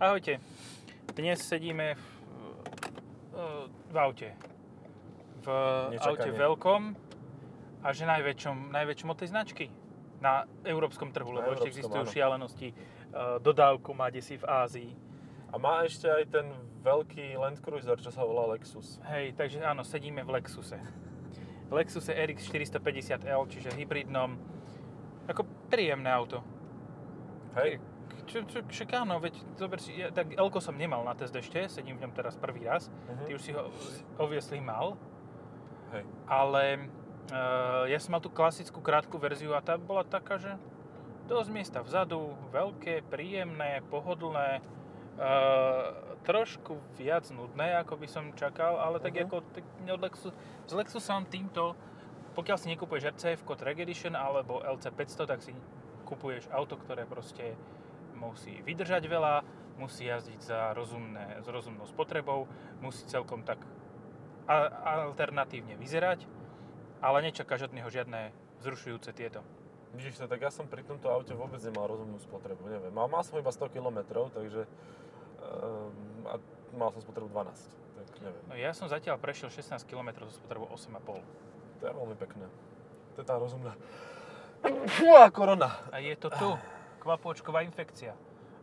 Ahojte. Dnes sedíme v, v aute. V aute Nečakanie. veľkom a že najväčšom, najväčšom od tej značky na európskom trhu, Na lebo ešte európskom, existujú áno. šialenosti. E, Dodávku má si v Ázii. A má ešte aj ten veľký Land Cruiser, čo sa volá Lexus. Hej, takže áno, sedíme v Lexuse. Lexuse RX 450L, čiže hybridnom. Ako príjemné auto. Hej? Čo, čo, však áno, veď zober si, ja, tak Elko som nemal na test ešte, sedím v ňom teraz prvý raz. Mhm. Ty už si ho obviesli mal, Hej. ale uh, ja som mal tú klasickú krátku verziu a tá bola taká, že dosť miesta vzadu, veľké, príjemné, pohodlné, uh, trošku viac nudné, ako by som čakal, ale tak Mhm. ako tak od Lexus, s Lexusom týmto, pokiaľ si nekupuješ RCF Track Edition alebo LC500, tak si kupuješ auto, ktoré proste musí vydržať veľa, musí jazdiť za rozumné, s rozumnou spotrebou, musí celkom tak alternatívne vyzerať, ale nečakáš od neho žiadne vzrušujúce tieto. Vidíš to, tak ja som pri tomto aute vôbec nemal rozumnú spotrebu, neviem. Mal, mal som iba 100 km, takže... Um, a mal som spotrebu 12, tak neviem. No ja som zatiaľ prešiel 16 km so spotrebou 8,5. To je veľmi pekné. To je tá rozumná... Fúha, korona. A je to tu, kvapôčková infekcia.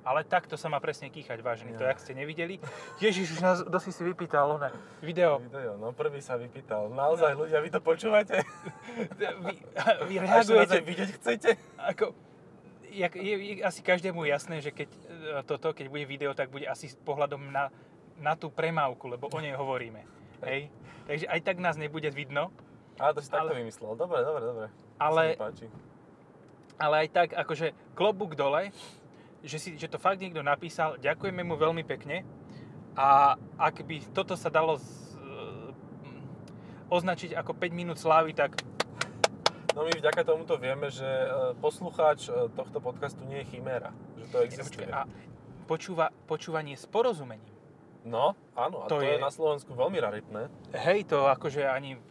Ale takto sa má presne kýchať, vážený. To, Ja. jak ste nevideli. Ježiš, už nás, kto si vypýtal, oné, video. Video, no prvý sa vypýtal. Naozaj ľudia, vy to počúvate? Vy, vy A reagujete, vidieť chcete? ako, jak, je, je asi každému jasné, že keď e, toto, keď bude video, tak bude asi s pohľadom na, na tú premávku, lebo o nej hovoríme. Hej? Takže aj tak nás nebude vidno, Á, to si takto Ale- vymyslel. Dobre, dobre, dobre. ale. Ale aj tak, akože klobúk dole, že, si, že to fakt niekto napísal, ďakujeme mu veľmi pekne a ak by toto sa dalo z, e, označiť ako 5 minút slávy, tak No my vďaka tomuto vieme, že e, poslucháč e, tohto podcastu nie je chiméra. Že to existuje. a počúva, počúvanie s porozumením. No, áno, a To to, je... je- na Slovensku veľmi raritné. Hej, to akože ani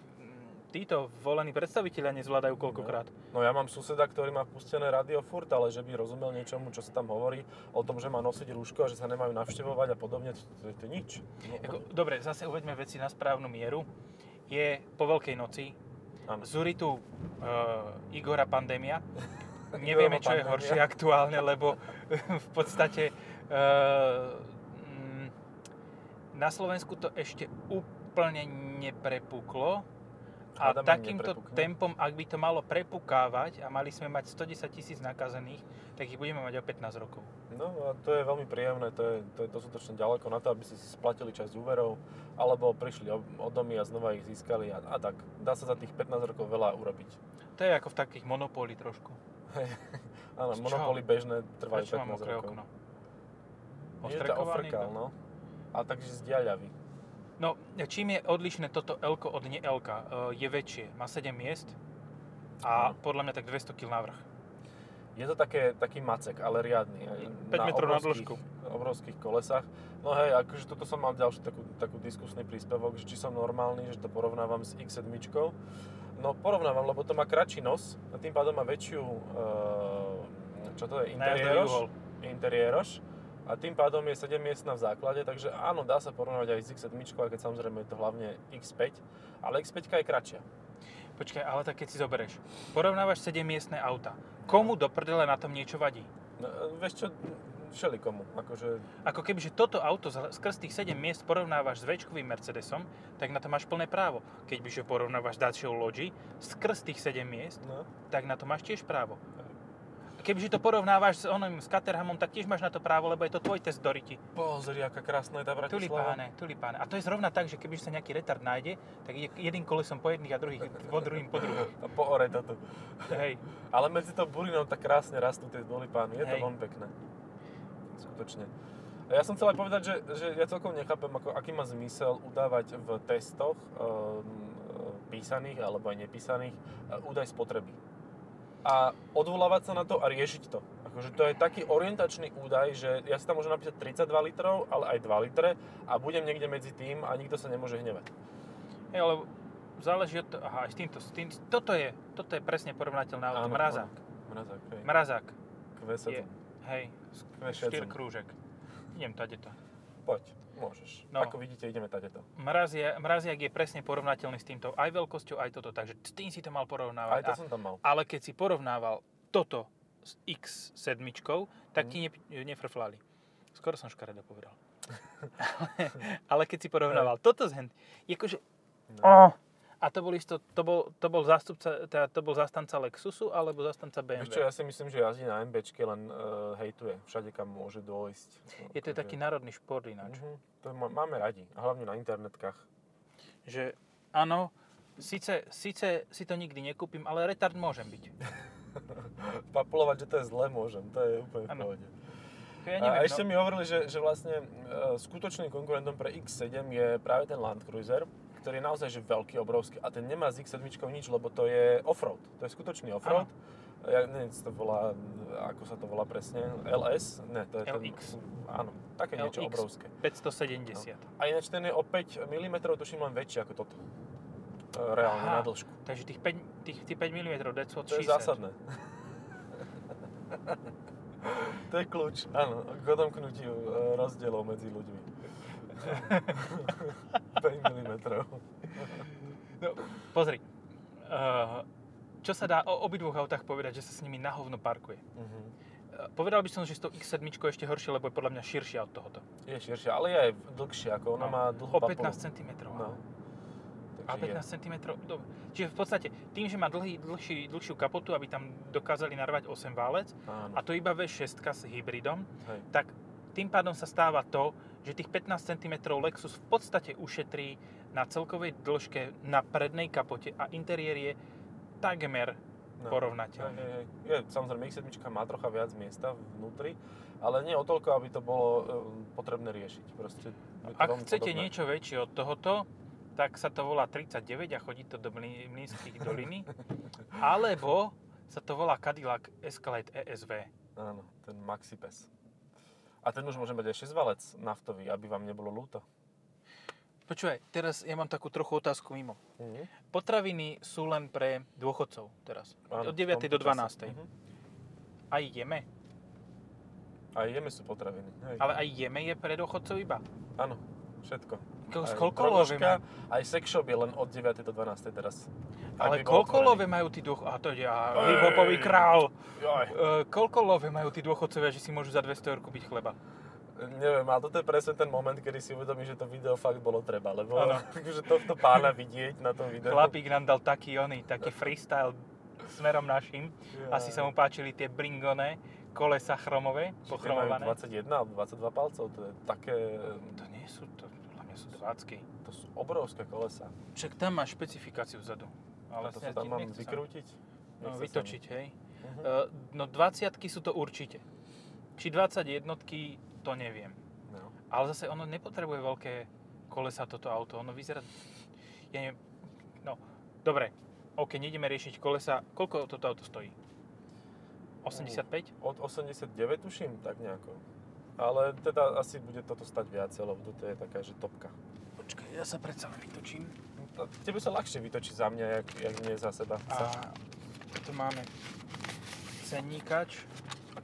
títo volení predstaviteľia nezvládajú koľkokrát. No ja mám suseda, ktorý má pustené rádio furt, ale že by rozumel niečomu, čo sa tam hovorí, o tom, že má nosiť rúško a že sa nemajú navštevovať a podobne, to, je nič. No, Ako, dobre, zase uveďme veci na správnu mieru. Je po Veľkej noci, Áno. zúri tu uh, Igora pandémia. Nevieme, čo je horšie aktuálne, lebo v podstate uh, mm, na Slovensku to ešte úplne neprepuklo. A Hádame, takýmto tempom, ak by to malo prepukávať a mali sme mať 110 tisíc nakazených, tak ich budeme mať o 15 rokov. No a to je veľmi príjemné, to je, to je dostatočne ďaleko na to, aby si splatili časť úverov, alebo prišli o, o domy a znova ich získali a, a tak. Dá sa za tých 15 rokov veľa urobiť. To je ako v takých monopóli trošku. Áno, monopóly bežné trvajú Prečo 15 mám mokré rokov. okno? Nie, to Ostrekoval ofrkal, no. A takže z diaľavy. No, čím je odlišné toto l od nie l je väčšie, má 7 miest a podľa mňa tak 200 kg navrh. Je to také, taký macek, ale riadny. aj 5 metrov na dĺžku. obrovských kolesách. No hej, akože toto som mal ďalší takú, takú diskusný príspevok, že či som normálny, že to porovnávam s X7. No porovnávam, lebo to má kratší nos a tým pádom má väčšiu, uh, čo to je, interiéroš, interiéroš a tým pádom je 7 miestna v základe, takže áno, dá sa porovnávať aj s X7, aj keď samozrejme je to hlavne X5, ale X5 je kratšia. Počkaj, ale tak keď si zoberieš, porovnávaš 7 miestne auta. Komu do prdele na tom niečo vadí? No, e, vieš čo, všelikomu, akože Ako keby, že toto auto skrz tých 7 miest porovnávaš s väčškovým Mercedesom, tak na to máš plné právo. Keď by že porovnávaš Dacia Logi skrz tých 7 miest, no, tak na to máš tiež právo. Kebyže to porovnávaš s oným s Caterhamom, tak tiež máš na to právo, lebo je to tvoj test do riti. pozri, aká krásna je tá Bratislava. Tulipáne, tulipáne. A to je zrovna tak, že keby sa nejaký retard nájde, tak ide jedným kolesom po jedných a druhých, po druhým po druhých. A po ore toto. Hej. Ale medzi tou burinou tak krásne rastú tie tulipány. Je to Hej. veľmi pekné. Skutočne. Ja som chcel aj povedať, že, že ja celkom nechápem, ako, aký má zmysel udávať v testoch um, písaných alebo aj nepísaných uh, údaj spotreby. A odvolávať sa na to a riešiť to. Akože to je taký orientačný údaj, že ja si tam môžem napísať 32 litrov, ale aj 2 litre a budem niekde medzi tým a nikto sa nemôže hnevať. Hej, ale záleží od toho, aha, aj s týmto, s tým, toto je, toto je presne porovnateľné auto, Áno, mrazák. Mrazák, hej. Mrazák Q7. je, hej, Q7. štyrkrúžek. idem tadeto. Poď, môžeš. No. Ako vidíte, ideme tadeto. Mrazia, mraziak je presne porovnateľný s týmto aj veľkosťou, aj toto, takže s tým si to mal porovnávať. Aj to A- som tam mal. Ale keď si porovnával toto s X7, tak Mhm. ti ne, nefrflali. Skoro som škaredo povedal. ale, ale keď si porovnával toto s hen, akože... No. A to bol, isto, to bol, to bol zástupca, teda to bol zastanca Lexusu alebo zastanca BMW? Čo, ja si myslím, že jazdí na MBčke, len uh, hejtuje. Všade, kam môže dôjsť. No, Je to takže- taký národný šport ináč. Mhm, to má, máme radi. A hlavne na internetkách. Že áno, síce, síce si to nikdy nekúpim, ale retard môžem byť. Papulovať, že to je zle, môžem. To je úplne v pohode. Ja a neviem, ešte no, mi hovorili, že, že vlastne uh, skutočným konkurentom pre X7 je práve ten Land Cruiser, ktorý je naozaj že veľký, obrovský. A ten nemá s X7 nič, lebo to je offroad. To je skutočný offroad. Ja neviem, to volá, ako sa to volá presne, LS? Ne, to je LX. Ten, áno, také niečo LX. obrovské. 570. A ináč ten je o 5 mm, tuším len väčší ako toto. E, Reálne, Aha. na dĺžku. Takže tých 5, tých, tých 5 mm, that's what To je zásadné. to je kľúč, áno, k odomknutiu e, rozdielov medzi ľuďmi. 5 mm. No, pozri. Uh, čo sa dá o obidvoch autách povedať, že sa s nimi na hovno parkuje. Mhm. Uh, povedal by som, že s tou X7 je ešte horšie, lebo je podľa mňa širšia od tohoto. Je širšia, ale je aj dlhšia, ako ona No, má dlhú O papulu. 15 cm. No. A Takže 15 cm, dobre. Čiže v podstate tým, že má dlhý, dlhší, dlhšiu kapotu, aby tam dokázali narvať 8 válec. Áno. a to iba V6 s hybridom, Hej. tak tým pádom sa stáva to, že tých 15 cm Lexus v podstate ušetrí na celkovej dĺžke na prednej kapote a interiér je takmer No. porovnateľný. Hej, hej. Je, samozrejme, X7 má trocha viac miesta vnútri, ale nie o toľko, aby to bolo e, potrebné riešiť. Proste Ak chcete podobné. niečo väčšie od tohoto, tak sa to volá 39 a chodí to do Mlí- Mlynských doliny. Alebo sa to volá Cadillac Escalade ESV. Áno, ten MaxiPes. A ten už môže mať aj 6 valec naftový, aby vám nebolo ľúto. Počúvaj, teraz ja mám takú trochu otázku mimo. Mhm. Potraviny sú len pre dôchodcov teraz. Áno, Od v 9. do tomto čase. 12. Mhm. Aj jeme. Aj jeme sú potraviny. Hej. Ale aj jeme je pre dôchodcov iba. Áno, všetko. Ko- má? Aj sex shop je len od 9. do 12. teraz. Ale by bol koľko otvorený. love majú tí dôchodcovia? A to je a, Ej. hip-hopový král. Joj. E, koľko love majú tí dôchodcovia, že si môžu za 200 eur kúpiť chleba? Neviem, ale toto je presne ten moment, kedy si uvedomí, že to video fakt bolo treba, lebo akože tohto pána vidieť na tom videu. Chlapík nám dal taký oný, taký freestyle smerom našim. Ja. Asi sa mu páčili tie bringone, kolesa chromové, pochromované. 21 alebo 22 palcov, to je také... To nie sú, to sú dvácky. To sú obrovské kolesa. Však tam máš špecifikáciu vzadu. Ale to sa tam mám vykrútiť? No, Nechce sa vytočiť, hej. Mhm. Uh, no 20 sú to určite. Či 21 to neviem. No. Ale zase ono nepotrebuje veľké kolesa toto auto. Ono vyzerá... Ja neviem... No, dobre. OK, nejdeme riešiť kolesa. Koľko toto auto stojí? 85? Od 89 tuším, tak nejako. Ale teda asi bude toto stať viacej, lebo toto je taká, že topka. Počkaj, ja sa predsa len vytočím. Tebe sa ľahšie vytočí za mňa, jak, jak nie za seba. A tu máme cenníkač.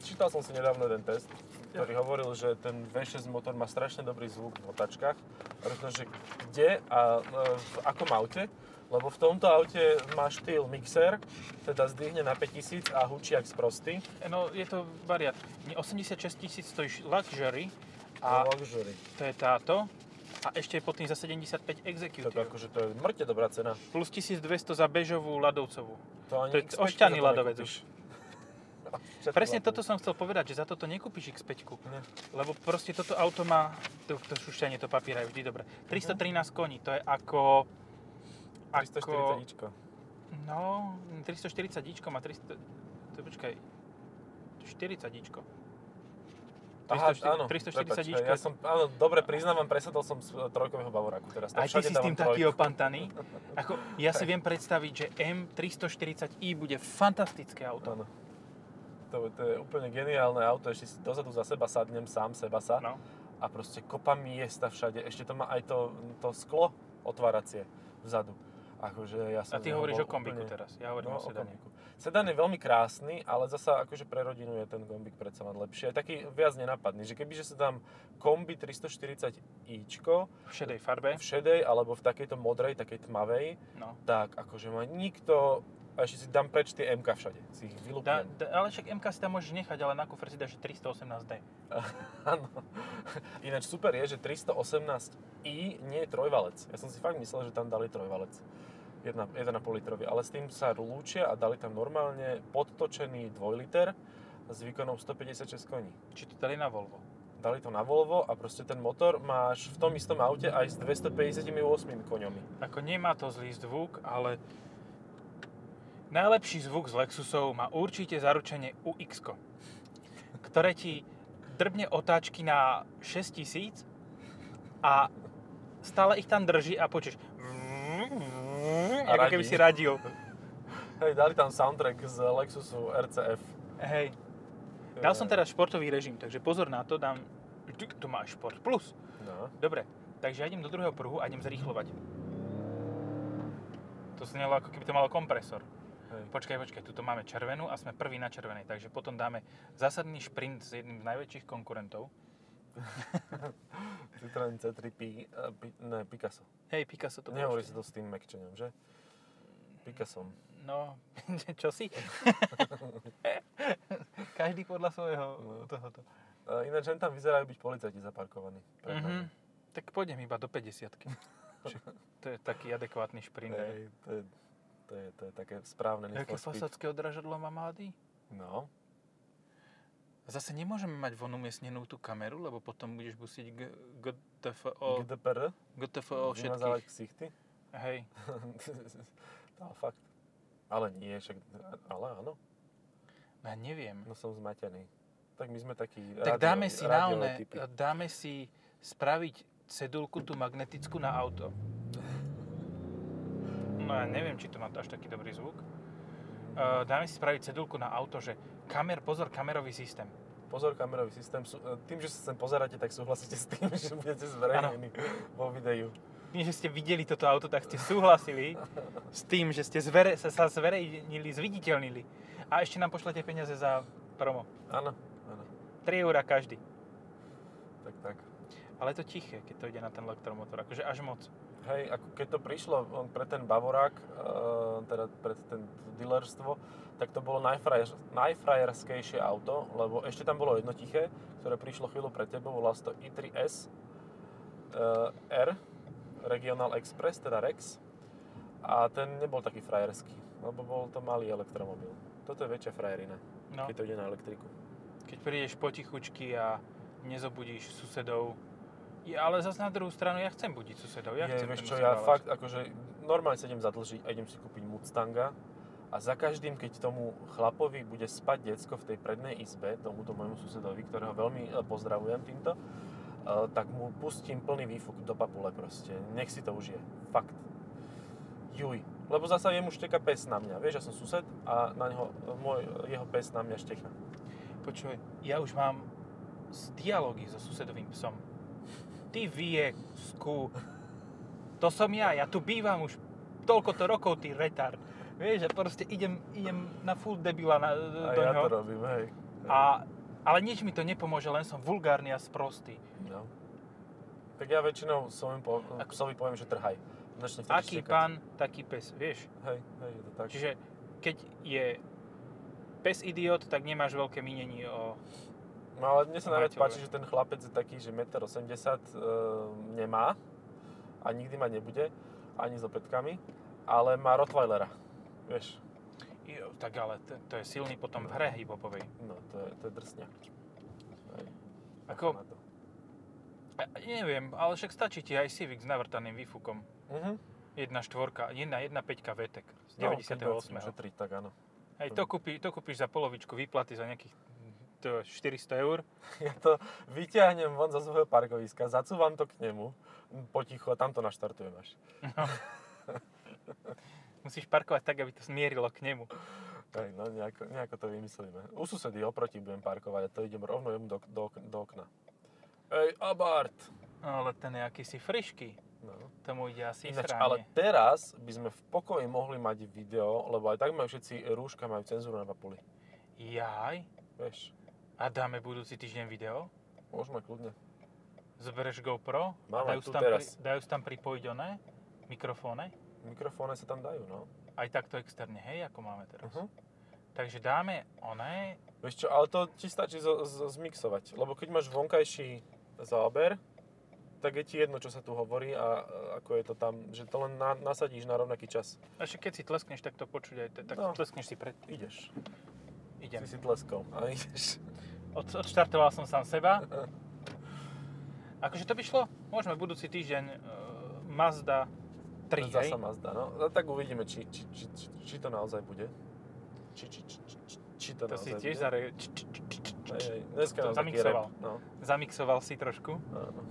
Čítal som si nedávno jeden test, ktorý hovoril, že ten V6 motor má strašne dobrý zvuk v otačkách. Pretože kde a e, v akom aute? Lebo v tomto aute má štýl mixer, teda zdvihne na 5000 a hučí jak sprostý. No, je to variant. Nie, 86 tisíc stojí Luxury a A luxury. to je táto. A ešte je pod tým za 75 Tak Executive. akože to je mŕte dobrá cena. Plus 1200 za bežovú ľadovcovú. To, To je X5 ošťaný ľadovec už. Všetko Presne toto som chcel povedať, že za toto nekúpiš X5. Nie. Lebo proste toto auto má, to, to šušťanie, to papiera je vždy dobré. 313 koní, to je ako... ako 340 ičko. no, 340 díčko má 300... To počkaj, 40 díčko. Aha, 340 áno, 340 prepáč, díčko. Ja som, áno, dobre, priznávam, presadol som z e, trojkového Bavoráku teraz. Aj ty si s tým taký trojku. opantaný. Ako, ja si viem predstaviť, že M340i bude fantastické auto. Áno. To, to je úplne geniálne auto, ešte si dozadu za seba sadnem, sám seba sa. No. A proste kopa miesta všade. Ešte to má aj to, to sklo otváracie vzadu. Akože ja A som ty z neho hovoríš o kombiku úplne- teraz, ja hovorím No, o o sedane. kombiku. Sedan je veľmi krásny, ale zasa akože pre rodinu je ten gombík predsa len lepší. Je taký viac nenapadný, že kebyže sa dám kombi 340 ičko V šedej farbe. v šedej alebo v takejto modrej, takej tmavej, No. tak akože ma nikto... A ešte si dám preč tie MK všade, si ich vylúpnem. ale však MK si tam môžeš nechať, ale na kufer si dáš 318D. Áno. Ináč super je, že 318i nie je trojvalec. Ja som si fakt myslel, že tam dali trojvalec. 1,5 litrový, ale s tým sa lúčia a dali tam normálne podtočený 2 liter s výkonom 156 koní. Či to dali na Volvo. Dali to na Volvo a proste ten motor máš v tom istom aute aj s 258 koňami. Ako nemá to zlý zvuk, ale najlepší zvuk z Lexusov má určite zaručenie UX, ktoré ti drbne otáčky na 6000 a stále ich tam drží a počuješ A ako keby si radil. Hej, dali tam soundtrack z Lexusu RCF. Hej. Dal som teraz športový režim, takže pozor na to, dám... Tu, máš šport plus. No. Dobre, takže ja idem do druhého pruhu a idem zrýchlovať. To snelo ako keby to malo kompresor. Hej. Počkaj, počkaj, tuto máme červenú a sme prví na červenej, takže potom dáme zásadný šprint s jedným z najväčších konkurentov. Citroen C3 Pi, eh, Pi, ne, Picasso. Hej, Picasso to Nehovorí sa to s tým Mekčenom, že? Picassom. No, čo si? Každý podľa svojho No. tohoto. Uh, ináč len tam vyzerajú byť policajti zaparkovaní. Mhm. nami. Tak pôjdem iba do 50 To je taký adekvátny šprint. Hej, to je, to je, to je také správne Need Jaké fasadské odrážadlo má mladý? No, Zase nemôžeme mať von umiestnenú tú kameru, lebo potom budeš musieť G- GTFO, GDPR, GTFO vymazávať všetkých. ksichty. Hej, no, fakt. Ale nie, však, ale áno, no ja neviem. no som zmatený. Tak my sme takí Tak rádio- dáme si na one, dáme si spraviť cedulku tú magnetickú na auto. No ja neviem, či to má až taký dobrý zvuk. Uh, dáme si spraviť cedulku na auto, že kamer, pozor, kamerový systém. Pozor, kamerový systém. E, Tým, že sa sem pozeráte, tak súhlasíte s tým, že budete zverejnení vo videu. Tým, že ste videli toto auto, tak ste súhlasili s tým, že ste zvere, sa, sa zverejnili, zviditeľnili. A ešte nám pošlete peniaze za promo. Áno, áno. 3 eurá každý. Tak, tak. Ale je to tiché, keď to ide na ten elektromotor, akože až moc. Hej, ako keď to prišlo on pre ten Bavorák, e, teda pre ten dealerstvo, tak to bolo najfrajer, najfrajerskejšie auto, lebo ešte tam bolo jedno tiché, ktoré prišlo chvíľu pred tebou, volá to i3S e, R, Regional Express, teda Rex. A ten nebol taký frajerský, lebo bol to malý elektromobil. Toto je väčšia frajerina, No, keď to ide na elektriku. keď prídeš potichučky a nezobudíš susedov. Ja, ale zase na druhú stranu, ja chcem budiť susedov. Ja je, chcem vieš čo, ja fakt akože normálne sa idem zadlžiť a idem si kúpiť Mustanga a za každým, keď tomu chlapovi bude spať decko v tej prednej izbe, tomuto môjmu susedovi, ktorého veľmi e, pozdravujem týmto, e, tak mu pustím plný výfuk do papule proste. Nech si to užije. Fakt. Juj. Lebo zasa jemu šteka pes na mňa. Vieš, ja som sused a na neho, môj, jeho pes na mňa šteka. Počuj, ja už mám dialógy so susedovým psom. Ty vie, sku. To som ja, ja tu bývam už toľkoto rokov, ty retard. Vieš, že proste idem, idem na full debila na, A do ja ňoho. to robím, hej. A, ale nič mi to nepomôže, len som vulgárny a sprostý. No. Tak ja väčšinou svojmu po, Ako- psovi poviem, že trhaj. Začne Aký štekať. pán, taký pes, vieš. Hej, hej, je to tak. Čiže keď je pes idiot, tak nemáš veľké minenie o... No ale mne sa najviac páči, že ten chlapec je taký, že 1,80 m e, nemá a nikdy mať nebude, ani s opätkami, ale má Rottweilera. Vieš, Jo, tak ale to, to je silný potom v hre hiphopovej. no to je, to je drsňak. Hej. Ako-. A, neviem, ale však stačí ti aj Civic s navrtaným výfukom. Mhm. Jedna štvorka, jedna, jedna peťka VTEC z No, keď budem 98. šetriť, tak áno. Hej, to, kúpi, to kúpiš za polovičku výplaty za nejakých to 400 eur. Ja to vyťahnem von zo svojho parkoviska, zacúvam to k nemu, potichu a tam to naštartujem až. Musíš parkovať tak, aby to smierilo k nemu. Hej, no nejako, nejako to vymyslíme. U susedy oproti budem parkovať a to idem rovno jemu do, do, do okna. Ej, Abart! Ale ten je akýsi frišky. No. Tomu ide asi Ináč, ale teraz by sme v pokoji mohli mať video, lebo aj tak majú všetci rúška, majú cenzúru na papuli. Jaj. Vieš, A dáme budúci týždeň video? môžeme kľudne. Zoberieš GoPro? Mám dajú aj tu tam teraz. Pri, dajú tam pripojiť oné? Mikrofóne? Mikrofóny sa tam dajú, no. Aj takto externe, hej, ako máme teraz. Uh-huh. Takže dáme oné, Vieš čo, ale to ti stačí zo, zo, zmixovať, lebo keď máš vonkajší záber, tak je ti jedno, čo sa tu hovorí a ako je to tam, že to len na, nasadíš na rovnaký čas. a keď si tleskneš, tak to počuť aj, tak No. tleskneš si pred... Ideš. Idem. Si si tleskol a ideš. Od, odštartoval som sám seba. Akože to by šlo? Môžeme budúci týždeň uh, Mazda 3, hej? Zasa Mazda, no. A tak uvidíme, či, či, či, či, či to naozaj bude. Či, či, či, či, či, to, To naozaj si tiež zare... Hej, hej, dneska to zamixoval. No, Zamixoval si trošku. áno.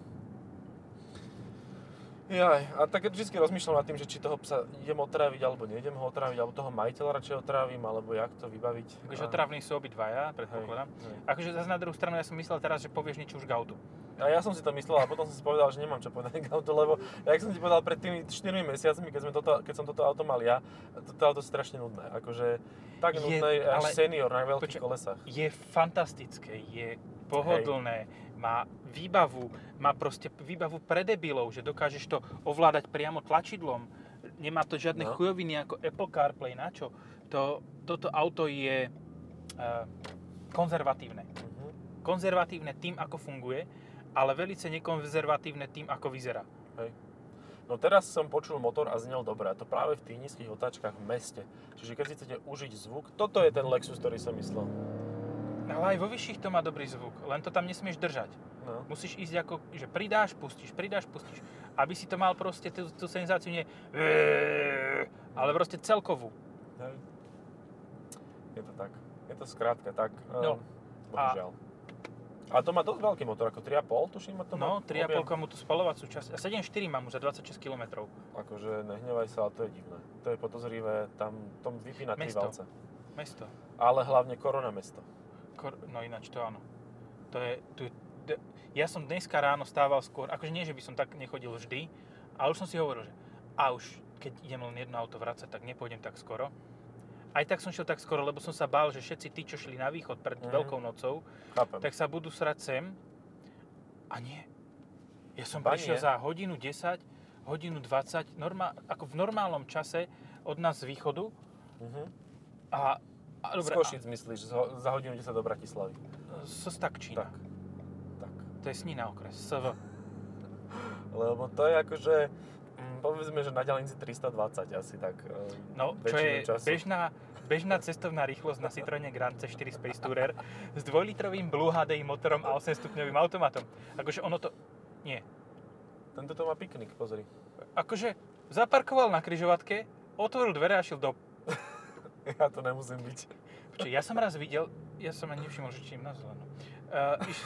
Jaj, a tak vždy rozmýšľam nad tým, že či toho psa idem otráviť alebo neidem ho otráviť, alebo toho majiteľa radšej otrávim, alebo jak to vybaviť. Takže A- otravní sú obidvaja, predpokladám. hej. Akože zase na druhú stranu ja som myslel teraz, že povieš niečo už k autu. A ja som si to myslel a potom som si povedal, že nemám čo povedať k autu, lebo jak som ti povedal pred tými 4 mesiacmi, keď, sme toto, keď som toto auto mal ja, toto auto je strašne nudné. Akože tak Je, nudné až ale- senior na veľkých Počkaj. kolesách. Je fantastické, je pohodlné, má výbavu, má proste výbavu pre debilov, že dokážeš to ovládať priamo tlačidlom. Nemá to žiadne No. chujoviny ako Apple CarPlay, na čo? To, toto auto je uh, konzervatívne. Mhm. Konzervatívne tým, ako funguje, ale velice nekonzervatívne tým, ako vyzerá. Hej. No teraz som počul motor a znel dobre, a to práve v tých nízkych otáčkach v meste. Čiže keď si chcete užiť zvuk, toto je ten Lexus, ktorý som myslel. Ale aj vo vyšších to má dobrý zvuk, len to tam nesmieš držať. No. Musíš ísť ako, že pridáš, pustíš, pridáš, pustíš. Aby si to mal proste tú, tú senzáciu nie ale proste celkovú. Hej. Je to tak. Je to skrátka tak. No. ehm, Bohužiaľ. A... to má dosť veľký motor, ako 3,5 tuším má to No, 3,5 objem. mu tú spalovacú časť. A 7,4 mám už za 26 km. Akože nehnevaj sa, ale to je divné. To je podozrivé, tam tom vypína tri valce. Mesto. Ale hlavne korona mesto. Kor- no ináč to áno. To je, tu, d- ja som dneska ráno stával skôr, akože nie, že by som tak nechodil vždy, ale už som si hovoril, že a už keď idem len jedno auto vracať, tak nepôjdem tak skoro. Aj tak som šiel tak skoro, lebo som sa bál, že všetci tí, čo šli na východ pred Mhm. Veľkou nocou, Chápem. tak sa budú srať sem. A nie. Ja som Ba prišiel nie. za hodinu 10, hodinu 20, normál, ako v normálnom čase od nás z východu. Mhm. A, a Z dobre, Košic myslíš, zo- za hodinu 10 do Bratislavy. a, zo Stakčína. Tak. Tak. To je Snína okres, SV. Lebo to je akože, mm, povedzme, že na diaľnici 320 asi tak. ehm, No, čo je času. bežná, bežná cestovná rýchlosť na Citroene Grand C4 Space Tourer s dvojlitrovým Blue HDI motorom a 8 stupňovým automatom. Akože ono to... Nie. Tento to má piknik, pozri. Akože zaparkoval na kryžovatke, otvoril dvere a šiel do... Ja to nemusím byť. Počkej, ja som raz videl, ja som ani nevšimol, že čím na zelenú. Uh, iš...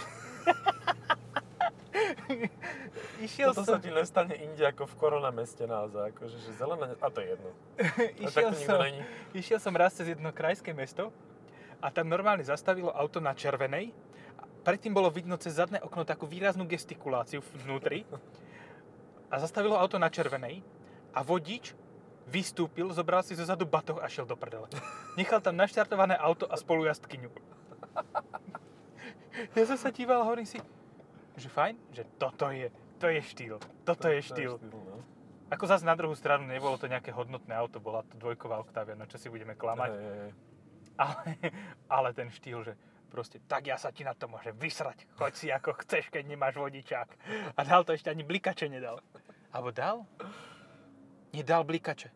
išiel Toto som... sa ti nestane inde ako v korona meste naozaj. Akože, že zelené, a to je jedno. Išiel, nikto som, není. išiel som raz cez jedno krajské mesto a tam normálne zastavilo auto na červenej. A Predtým bolo vidno cez zadné okno takú výraznú gestikuláciu vnútri. A zastavilo auto na červenej a vodič vystúpil, zobral si zo zadu batoh a šiel do prdele. Nechal tam naštartované auto a spolujazdkyňu. Ja som sa díval a hovorím si, že fajn, že toto je, to je štýl, toto je štýl. no. Ako zase na druhú stranu nebolo to nejaké hodnotné auto, bola to dvojková Octavia, no čo si budeme klamať. Ale, ale ten štýl, že proste, tak ja sa ti na to môžem vysrať, choď si ako chceš, keď nemáš vodičák. A dal to ešte ani blikače nedal. Alebo dal? Nedal blikače.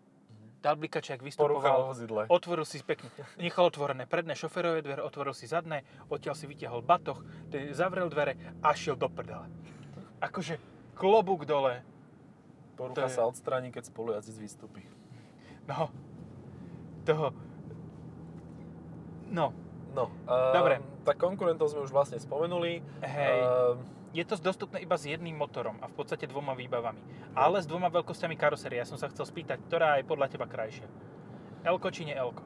Dal blikače, ak vystupoval. vozidle. Otvoril si pekne, nechal otvorené predné šoferové dvere, otvoril si zadné, odtiaľ si vytiahol batoh, zavrel dvere a šiel do prdele. Akože klobúk dole. Porucha to je- sa odstráni, keď spolujazdec vystúpi. No, toho... No, No, uh, Dobre. Tak konkurentov sme už vlastne spomenuli. hej. Uh, Je to dostupné iba s jedným motorom a v podstate dvoma výbavami. Ale s dvoma veľkosťami karosérie. Ja som sa chcel spýtať, ktorá je podľa teba krajšia? Elko či nie Elko?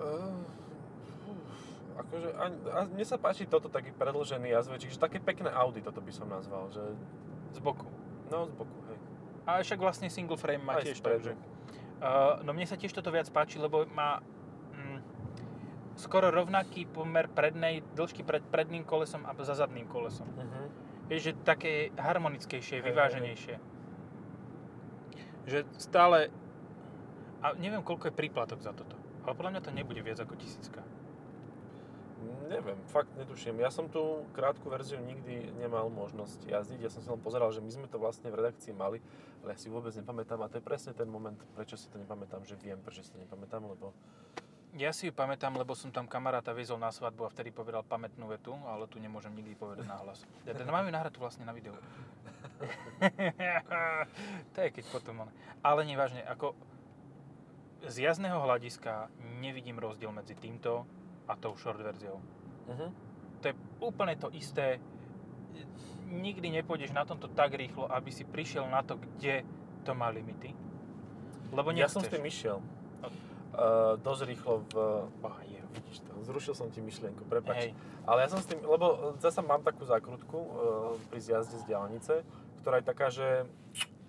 uh, akože, a, a mne sa páči toto taký predlžený jazvečík, že také pekné Audi toto by som nazval, že Z boku. no z boku, hej. A však vlastne single frame má Aj tiež, takže... Uh, no mne sa tiež toto viac páči, lebo má skoro rovnaký pomer prednej, dĺžky pred predným kolesom a za zadným kolesom. Uh-huh. Vieš, že také harmonickejšie, Hej, vyváženejšie. Že stále... A neviem, koľko je príplatok za toto. Ale podľa mňa to nebude viac ako tisícka. Neviem, fakt netuším. Ja som tú krátku verziu nikdy nemal možnosť jazdiť. Ja som si len pozeral, že my sme to vlastne v redakcii mali, ale ja si vôbec nepamätám a to je presne ten moment, prečo si to nepamätám, že viem, prečo si to nepamätám, lebo Ja si ju pamätám, lebo som tam kamaráta viezol na svadbu a vtedy povedal pamätnú vetu, ale tu nemôžem nikdy povedať nahlas. Ja teda mám ju nahrať vlastne na videu. to je keď potom on. Ale nevážne, ako z jazdného hľadiska nevidím rozdiel medzi týmto a tou short verziou. uh-huh. To je úplne to isté. Nikdy nepôjdeš na tomto tak rýchlo, aby si prišiel na to, kde to má limity. Lebo ja nechceš. som s tým išiel. No. Uh, dosť rýchlo v... Oh, je. Vidíš to, zrušil som ti myšlienku, prepač. Hej. Ale ja som s tým, lebo zasa mám takú zákrutku uh, pri zjazde z diálnice, ktorá je taká, že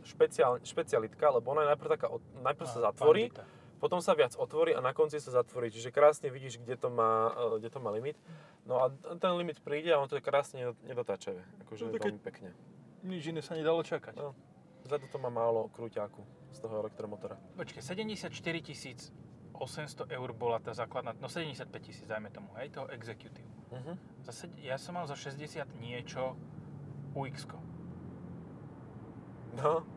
špeciál, špecialitka, lebo ona je najprv taká, najprv sa zatvorí, bandita. potom sa viac otvorí a na konci sa zatvorí. Čiže krásne vidíš, kde to má, eh, kde to má limit. No a ten limit príde a on to je krásne nedo- nedotáčavé. Akože No, veľmi pekne. Nič iné sa nedalo čakať. No. Vzadu to má málo krúťáku z toho elektromotora. Počkej, 74 800 eur bola tá základná, no 75 tisíc, dajme tomu, hej, toho executive. Uh-huh. Zase, ja som mal za 60 niečo ux No,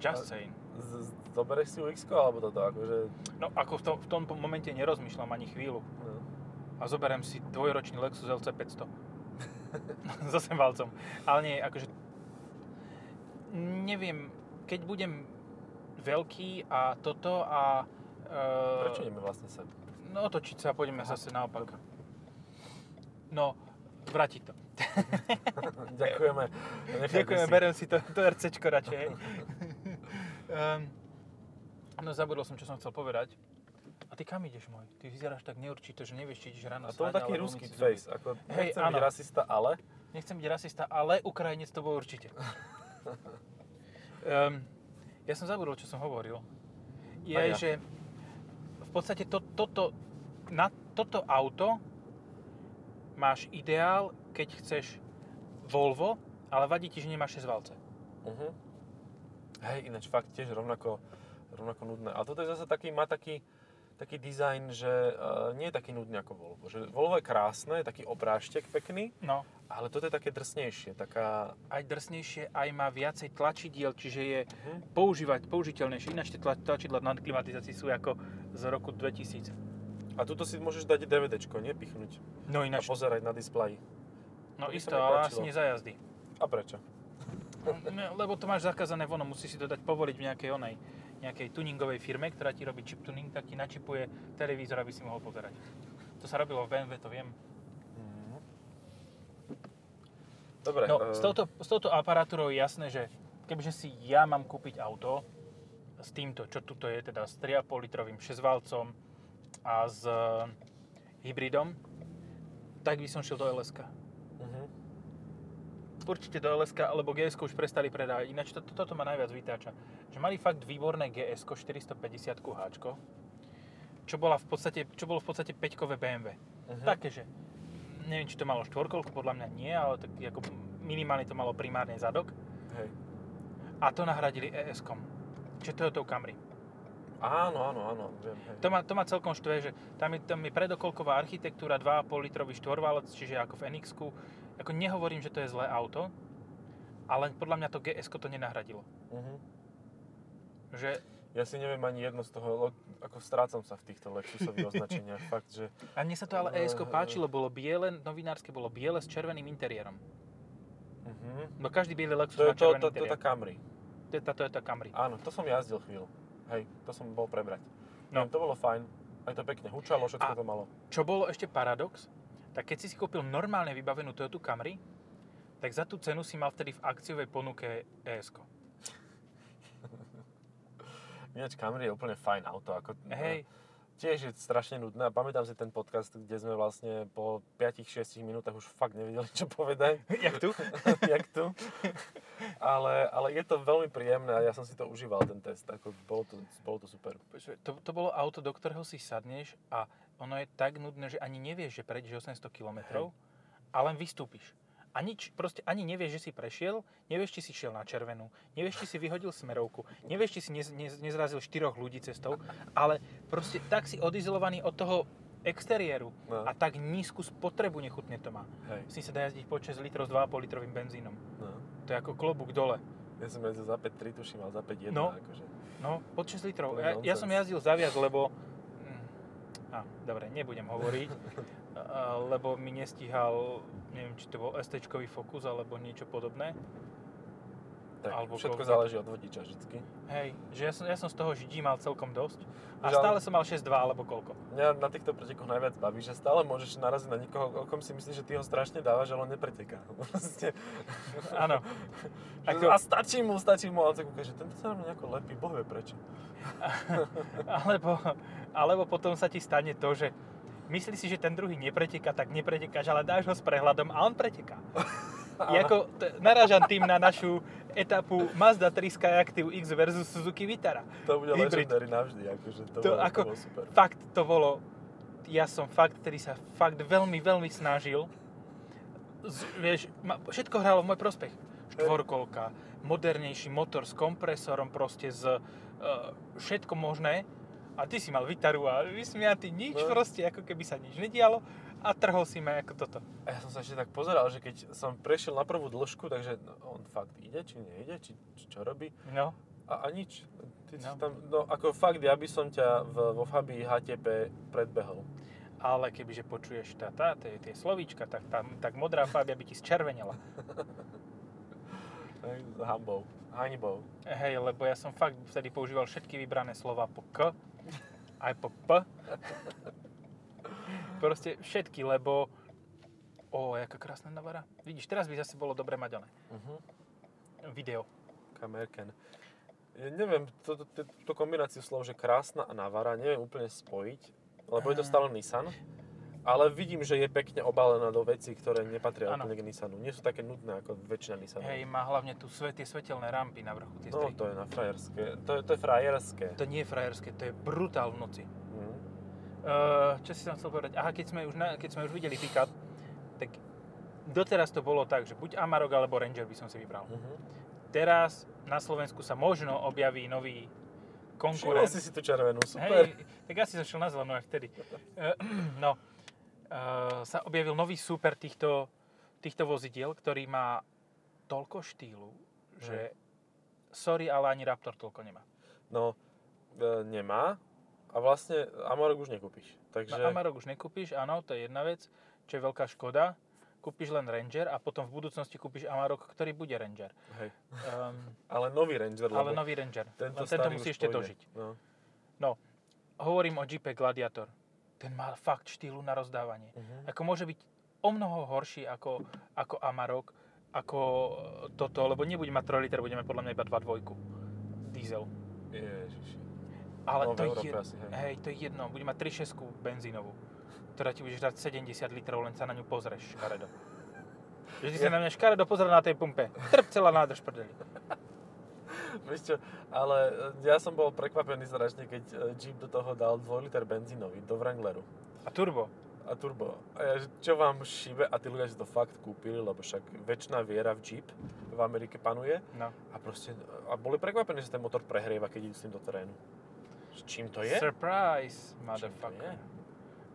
Just saying. z- z- zoberieš si UX alebo toto, akože... No ako v tom, v tom momente nerozmýšľam ani chvíľu. No. A zoberiem si dvojročný Lexus LC 500. S 8 valcom. Ale nie, akože... Neviem, keď budem veľký a toto a... Uh, Prečo ideme vlastne sem? No otočiť sa a pôjdeme Aha. zase naopak. No, vrátiť to. Ďakujeme. Nechaj Ďakujem, si. berem si to, to RCčko radšej. um, no zabudol som, čo som chcel povedať. A ty kam ideš môj? Ty vyzeráš tak neurčito, že nevieš, či ideš ráno A to je taký ruský face. Ako, Hej, nechcem byť áno. rasista, ale... Nechcem byť rasista, ale Ukrajinec to bol určite. um, ja som zabudol, čo som hovoril. Je, ja. že podstate to, toto, na toto auto máš ideál, keď chceš Volvo, ale vadí ti, že nemáš 6 valce. Uh-huh. Hej, ináč fakt tiež rovnako, rovnako nudné. A toto je zase taký, má taký, taký dizajn, že uh, nie je taký nudný ako Volvo. Že Volvo je krásne, je taký opráštek pekný, No, ale toto je také drsnejšie, taká... aj drsnejšie, aj má viacej tlačidiel, čiže je Uh-huh. používať, použiteľnejšie. Ináč tie tla- tlačidlá na klimatizácii sú ako z roku 2000. A tuto si môžeš dať DVDčko, nepichnúť No a ináč, pozerať na displeji. no to isto, ale asi nie za jazdy. A prečo? Lebo to máš zakázané vono, musí si to dať povoliť v nejakej onej, nejakej tuningovej firme, ktorá ti robí chip tuning, tak ti načipuje televízor, aby si mohol pozerať. To sa robilo v BMW, to viem. Mhm. Dobre. No, eh, s touto, s touto aparatúrou je jasné, že kebyže si ja mám kúpiť auto s týmto, čo tuto je, teda s 3,5 litrovým 6-valcom a s eh, hybridom, tak by som šiel do LSK. mhm. Určite do LSK, lebo GS už prestali predávať. Ináč to, to, toto ma najviac vytáča. Že mali fakt výborné GS 450 H, čo, bola v podstate, čo bolo v podstate 5-kové BMW. Mhm. Také, že neviem, či to malo štvorkolku, podľa mňa nie, ale tak ako minimálne to malo primárne zadok. Hej. A to nahradili ES-kom. Čiže Toyota Camry. Áno, áno, áno, viem. Hej. To ma, to ma celkom štve, že tam je, tam je predokolková architektúra, 2,5 litrový štvorvalec, čiže ako v nx Ako nehovorím, že to je zlé auto, ale podľa mňa to gs to nenahradilo. Mhm. Že Ja si neviem ani jedno z toho, ako strácam sa v týchto Lexusových označeniach. Fakt, že... A mne sa to ale ES páčilo, bolo biele, novinárske bolo biele s červeným interiérom. Mhm. No každý biely Lexus To je má to, červený to, to, interiér. tá Camry. To je tá Toyota Camry. Áno, to som jazdil chvíľu. Hej, to som bol prebrať. No. No. to bolo fajn. Aj to pekne hučalo, všetko A- to malo. Čo bolo ešte paradox, tak keď si si kúpil normálne vybavenú Toyota Camry, tak za tú cenu si mal vtedy v akciovej ponuke ES. Ináč Camry je úplne fajn auto. Ako, Hej, Tiež je strašne nudné a pamätám si ten podcast, kde sme vlastne po 5-6 minútach už fakt nevedeli, čo povedať. jak tu? Jak tu. Ale, ale je to veľmi príjemné a ja som si to užíval, ten test. Ako, bolo, to, bolo to super. To, to bolo auto, do ktorého si sadneš a ono je tak nudné, že ani nevieš, že prejdeš 800 km a len vystúpiš. A nič, proste ani nevieš, že si prešiel, nevieš, či si šiel na červenú, nevieš, či si vyhodil smerovku, nevieš, či si nez, nez, nezrazil štyroch ľudí cestou, ale proste tak si odizolovaný od toho exteriéru No. a tak nízku spotrebu nechutne to má. Hej. S tým sa dá jazdiť po 6 litrov s 2,5 litrovým benzínom. No. To je ako klobúk dole. Ja som jazdil za 5.3, tuším, ale za 5.1. No. Akože. No, pod 6 litrov. Ja, ja som jazdil za viac, lebo... Hm, Á, dobre, nebudem hovoriť, lebo mi nestíhal, neviem, či to bol ST-čkový Focus alebo niečo podobné. Tak, Alebo všetko koľko- záleží od vodiča vždycky. Hej, že ja som, ja som z toho židí mal celkom dosť. A Že ale- stále som mal 6.2 alebo koľko. Mňa na týchto pretekoch najviac baví, že stále môžeš naraziť na niekoho, o kom si myslíš, že ty ho strašne dávaš, ale on nepreteká. Proste. Áno. Ako... A stačí mu, stačí mu, a on sa kúka, že tento sa mňa nejako lepí, boh vie prečo. Alebo, alebo potom sa ti stane to, že myslíš si, že ten druhý nepreteká, tak nepretekáš, ale dáš ho s prehľadom a on preteká. Je ako, t- narážam tým na našu etapu Mazda 3 Skyactiv X versus Suzuki Vitara. To bude legendary navždy, akože to, To bolo, ako- to bolo super. Fakt to bolo, ja som fakt, ktorý sa fakt veľmi, veľmi snažil. Z, vieš, ma, všetko hralo v môj prospech. Štvorkolka, modernejší motor s kompresorom, proste z uh, všetko možné. A ty si mal Vitaru a vysmiatý, nič No. proste, ako keby sa nič nedialo. A trhol si ma ako toto. Ja som sa ešte tak pozeral, že keď som prešiel na prvú dĺžku, takže on fakt ide, či nejde, či, či čo robí. No, A, a nič. Ty No. tam, no ako fakt, ja by som ťa v, vo Fabii HTP predbehol. ale kebyže počuješ tá, tá, tie, tie slovíčka, tak, tam, tak modrá fábia by ti zčervenela. S hambou, hanibou. Hej, lebo ja som fakt vtedy používal všetky vybrané slova po K, aj po P. Proste všetky, lebo... Ó, jaká krásna navara. Vidíš, teraz by zase bolo dobre mať oné. Uh-huh. Video. Kamerken. Ja neviem, tú to, to, to kombináciu slov, že krásna a navara, neviem úplne spojiť, lebo je to stále Nissan. Ale vidím, že je pekne obalená do vecí, ktoré nepatria Áno. úplne k Nissanu. Nie sú také nudné ako väčšina Nissanov. Hej, má hlavne tu sve, tie svetelné rampy na vrchu. Tie No, strihy. to je na frajerské. To je, to je frajerské. to nie je frajerské, to je brutál v noci. Mhm. Uh, čo si som chcel povedať? Aha, keď sme už, na, keď sme už videli pick-up, tak doteraz to bolo tak, že buď Amarok alebo Ranger by som si vybral. Mhm. Teraz na Slovensku sa možno objaví nový Všimol konkurent. si si tú červenú, super. Hej, tak ja si som šiel na zelenú aj vtedy. Eh, no, sa objavil nový super týchto, týchto vozidiel, ktorý má toľko štýlu, že sorry, ale ani Raptor toľko nemá. No, e, nemá. A vlastne Amarok už nekúpiš. Takže... Takže... Amarok už nekúpiš, áno, to je jedna vec, čo je veľká škoda. Kúpiš len Ranger a potom v budúcnosti kúpiš Amarok, ktorý bude Ranger. Hej. Um, Ale nový Ranger, ale nový Ranger. tento, Len tento musí ešte dožiť. No. No, hovorím o Jeepe Gladiator. Ten má fakt štýlu na rozdávanie. Uh-huh. Ako môže byť o mnoho horší ako, ako Amarok, ako e, toto, lebo nebude mať 3 liter, budeme podľa mňa iba 2.2 diesel. Ježiši. Ale No, to, je, asi, hej. hej, to je jedno, bude mať 3.6 benzínovú, ktorá ti budeš dať 70 litrov, len sa na ňu pozrieš škaredo. Že ty sa na mňa škaredo pozrel na tej pumpe. Trp celá nádrž prdeli. Vieš čo, ale e, ja som bol prekvapený strašne, keď e, Jeep do toho dal 2 liter benzínový do Wrangleru A turbo. a turbo. A ja, čo vám šíbe? A tí ľudia si to fakt kúpili, lebo však väčšina viera v Jeep v Amerike panuje. No. A proste, a boli prekvapení, že ten motor prehrieva, keď idú s tým do terénu. S čím to je? Surprise, motherfucker.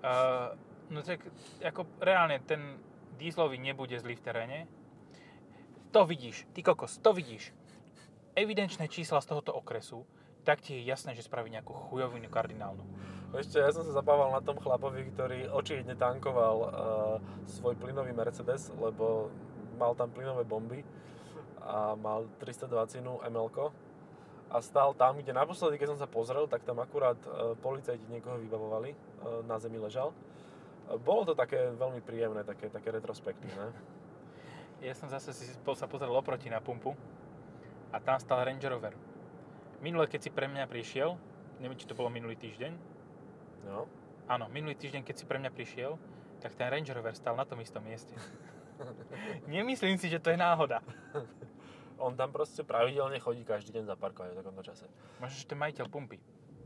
Uh, no tak, ako reálne ten dieselový nebude zlý v teréne. To vidíš, ty kokos, to vidíš. Evidenčné čísla z tohoto okresu, tak ti je jasné, že spraví nejakú chujovinu kardinálnu. Ešte ja som sa zabával na tom chlapovi, ktorý očividne tankoval uh, svoj plynový Mercedes, lebo mal tam plynové bomby a mal 320 ml a stál tam, kde naposledy, keď som sa pozrel, tak tam akurát uh, policajti niekoho vybavovali, uh, na zemi ležal. Bolo to také veľmi príjemné, také, také retrospektívne. Ja som zase si sa pozrel oproti na pumpu a tam stal Range Rover. Minule, keď si pre mňa prišiel, neviem, či to bolo minulý týždeň, No. áno, minulý týždeň, keď si pre mňa prišiel, tak ten Range Rover stal na tom istom mieste. Nemyslím si, že to je náhoda. On tam proste pravidelne chodí každý deň zaparkovať v takomto čase. Možno, že to je majiteľ pumpy.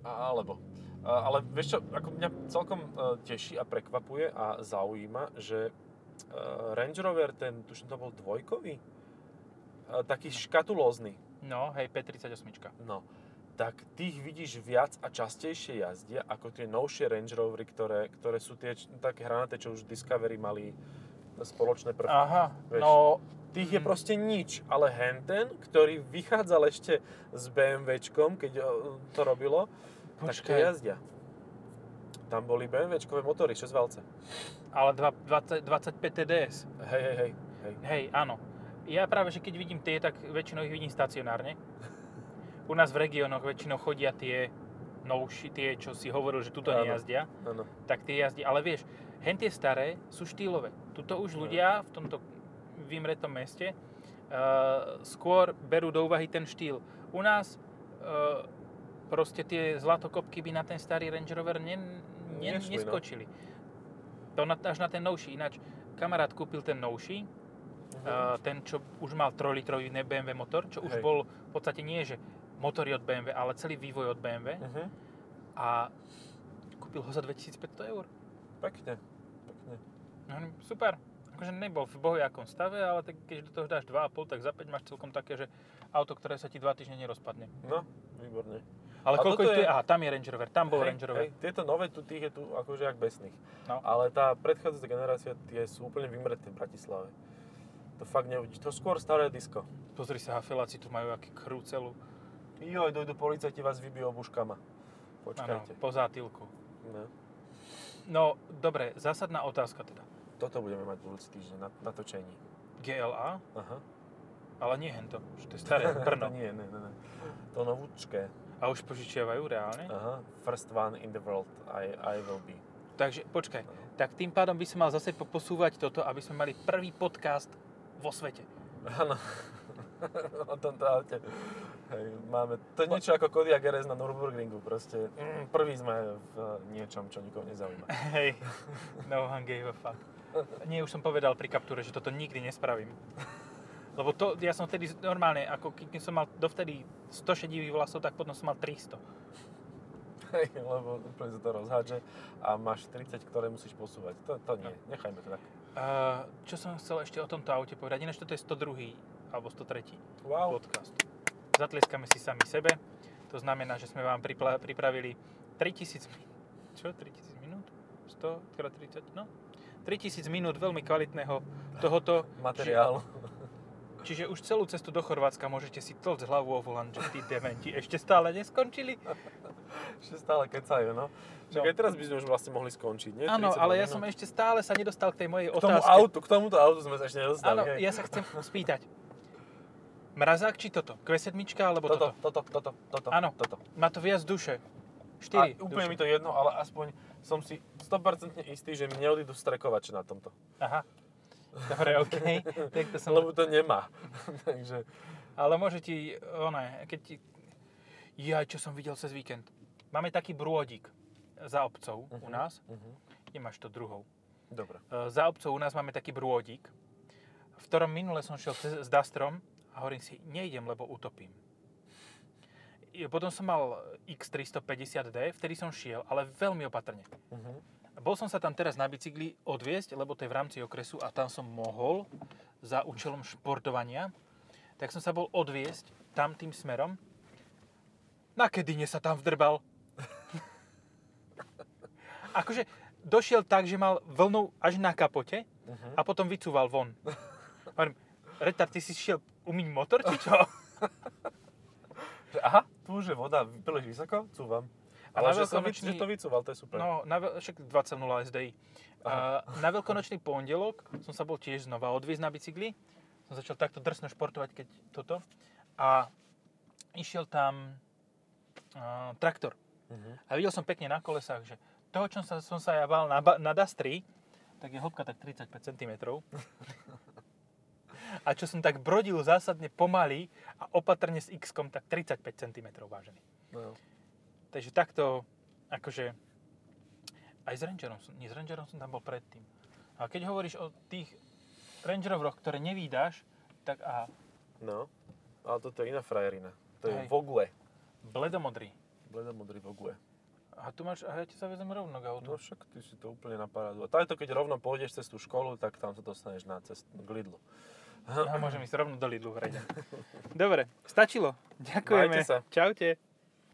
A, alebo. A, ale vieš čo, ako mňa celkom uh, teší a prekvapuje a zaujíma, že uh, Range Rover, ten, tuším, to bol dvojkový, taký škatulózny, No, hej, P38. no, tak tých vidíš viac a častejšie jazdia ako tie novšie Range Rovery, ktoré, ktoré sú tie také hranaté, čo už Discovery mali spoločné prvky. Aha, Vieš. no, Tých je Mm. proste nič, ale henten, ktorý vychádzal ešte s BMWčkom, keď o, to robilo, tak to Počkaj. jazdia. Tam boli BMWčkové motory, 6 valce. ale dva- 20, 25 TDS. Hej, hej, hej. hej. Hej, áno. Ja práve, že keď vidím tie, tak väčšinou ich vidím stacionárne. U nás v regiónoch väčšinou chodia tie novší, tie, čo si hovoril, že tuto Áno. nejazdia, Áno. tak tie jazdia. Ale vieš, hen tie staré sú štýlové. Tuto už ľudia v tomto vymretom meste uh, skôr berú do úvahy ten štýl. U nás uh, proste tie zlatokopky by na ten starý Range Rover ne, ne, Nešli, no. neskočili. To na, až na ten novší. Ináč kamarát kúpil ten novší, ten, čo už mal 3-litrový BMW motor, čo už Hej. bol v podstate nie, že motory od BMW, ale celý vývoj od BMW Mhm. a kúpil ho za 2500 eur. Pekne. Pekne. No, super. Akože nebol v bohojakom stave, ale tak keď do toho dáš 2,5, tak za 5 máš celkom také, že auto, ktoré sa ti 2 týždne nerozpadne. No, výborne. Ale A koľko je? je- Aha, tam je Range Rover, tam bol Hej, Range Rover. hej, tieto nové, tu, tých je tu akože jak besných. No. Ale tá predchádzajúca generácia, tie sú úplne vymreté v Bratislave. To fakt neuvidíš. To skôr staré disko. Pozri sa, hafeláci tu majú aký krúcelu. Joj, dojdu policajti, vás vybijú obuškama. Počkajte. po zátilku. No. No, dobre, zásadná otázka teda. Toto budeme mať budúci týždeň na, na točení. GLA, Aha. ale nie hento, že to je staré Brno. nie, nie, nie, nie. To novúčké. A už požičiavajú reálne? Aha. First one in the world I, I will be. Takže počkaj, tak tým pádom by som mal zase poposúvať toto, aby sme mali prvý podcast vo svete. Áno. o tomto aute. Hej, máme, to je niečo ako Kodiaq RS na Nürburgringu, proste mm, prvý sme v niečom, čo nikoho nezaujíma. Hej, no one gave a fuck. Nie, už som povedal pri kaptúre, že toto nikdy nespravím. Lebo to, ja som vtedy normálne, ako keď som mal dovtedy 100 šedivých vlasov, tak potom som mal 300. Hej, lebo úplne sa to rozhádže a máš 30, ktoré musíš posúvať. To, to nie, nechajme to tak. Uh, čo som chcel ešte o tomto aute povedať, ináč toto je 102. alebo 103. Wow. podcast. Zatlieskame si sami sebe. To znamená, že sme vám pripla- pripravili 3000 minút. Čo? 3000 minút? 100 krát 30? No. 3000 minút veľmi kvalitného tohoto. Materiál. Čiže už celú cestu do Chorvátska môžete si tlcť hlavu o volant, že tí dementi ešte stále neskončili. Ešte stále kecajú, no. Však No. aj teraz by sme už vlastne mohli skončiť, nie? Áno, 32 ale ja som ešte stále sa nedostal k tej mojej K tomu otázke. autu, k tomuto autu sme sa ešte nedostali. Áno, hej. ja sa chcem spýtať. Mrazák či toto? Q7 alebo toto? toto, toto, toto, toto, Áno. toto. Má to viac duše. A 4 úplne duše. mi to jedno, ale aspoň som si 100% istý, že mi neodídu strekovače na tomto. Aha. Dobre, OK. tak to som... Lebo to nemá. Takže, Ale môže ti, one, keď ti... Ja, čo som videl cez víkend. Máme taký brôdik za obcov u Mhm. nás. uh-huh. Nemáš to druhou. dobre. E, Za obcov u nás máme taký brôdik, v ktorom minule som šiel cez, s Dastrom a hovorím si, nejdem, lebo utopím. I Potom som mal X350D, vtedy som šiel, ale veľmi opatrne. Uh-huh. Bol som sa tam teraz na bicykli odviesť, lebo to je v rámci okresu a tam som mohol za účelom športovania. Tak som sa bol odviesť tam tým smerom. Na kedine sa tam vdrbal. akože došiel tak, že mal vlnu až na kapote Uh-huh. a potom vycúval von. Hovorím, retard, ty si šiel umyť motor, či čo? Aha, tu už je voda, príliš vysoko, cúvam. Ale na veľkonočný- vycúval, to je super. No, na, však 20.0 SDI. A na veľkonočný pondelok som sa bol tiež znova odviezť na bicykli. Som začal takto drsno športovať, keď toto. A išiel tam uh, traktor. Uh-huh. A videl som pekne na kolesách, že toho, čo sa, som sa ja bál na, na Dastri, tak je hĺbka tak 35 cm. A čo som tak brodil zásadne pomaly a opatrne s x tak 35 cm vážený. No. Takže takto, akože, aj s Rangerom, som, nie s Rangerom som tam bol predtým. A keď hovoríš o tých Range Roveroch, ktoré nevídaš, tak a no. Ale toto je iná frajerina. To je Hej. Vogue. Bledomodrý. Bledomodrý Vogue. A tu máš, a ja ti sa vezem rovno k autu. No však ty si to úplne na parádu. A takto, keď rovno pôjdeš cez tú školu, tak tam sa dostaneš na cestu k Lidlu. Ja môžem ísť rovno do Lidlu, prejdem. Dobre, stačilo. Ďakujeme. Majte sa. Čaute.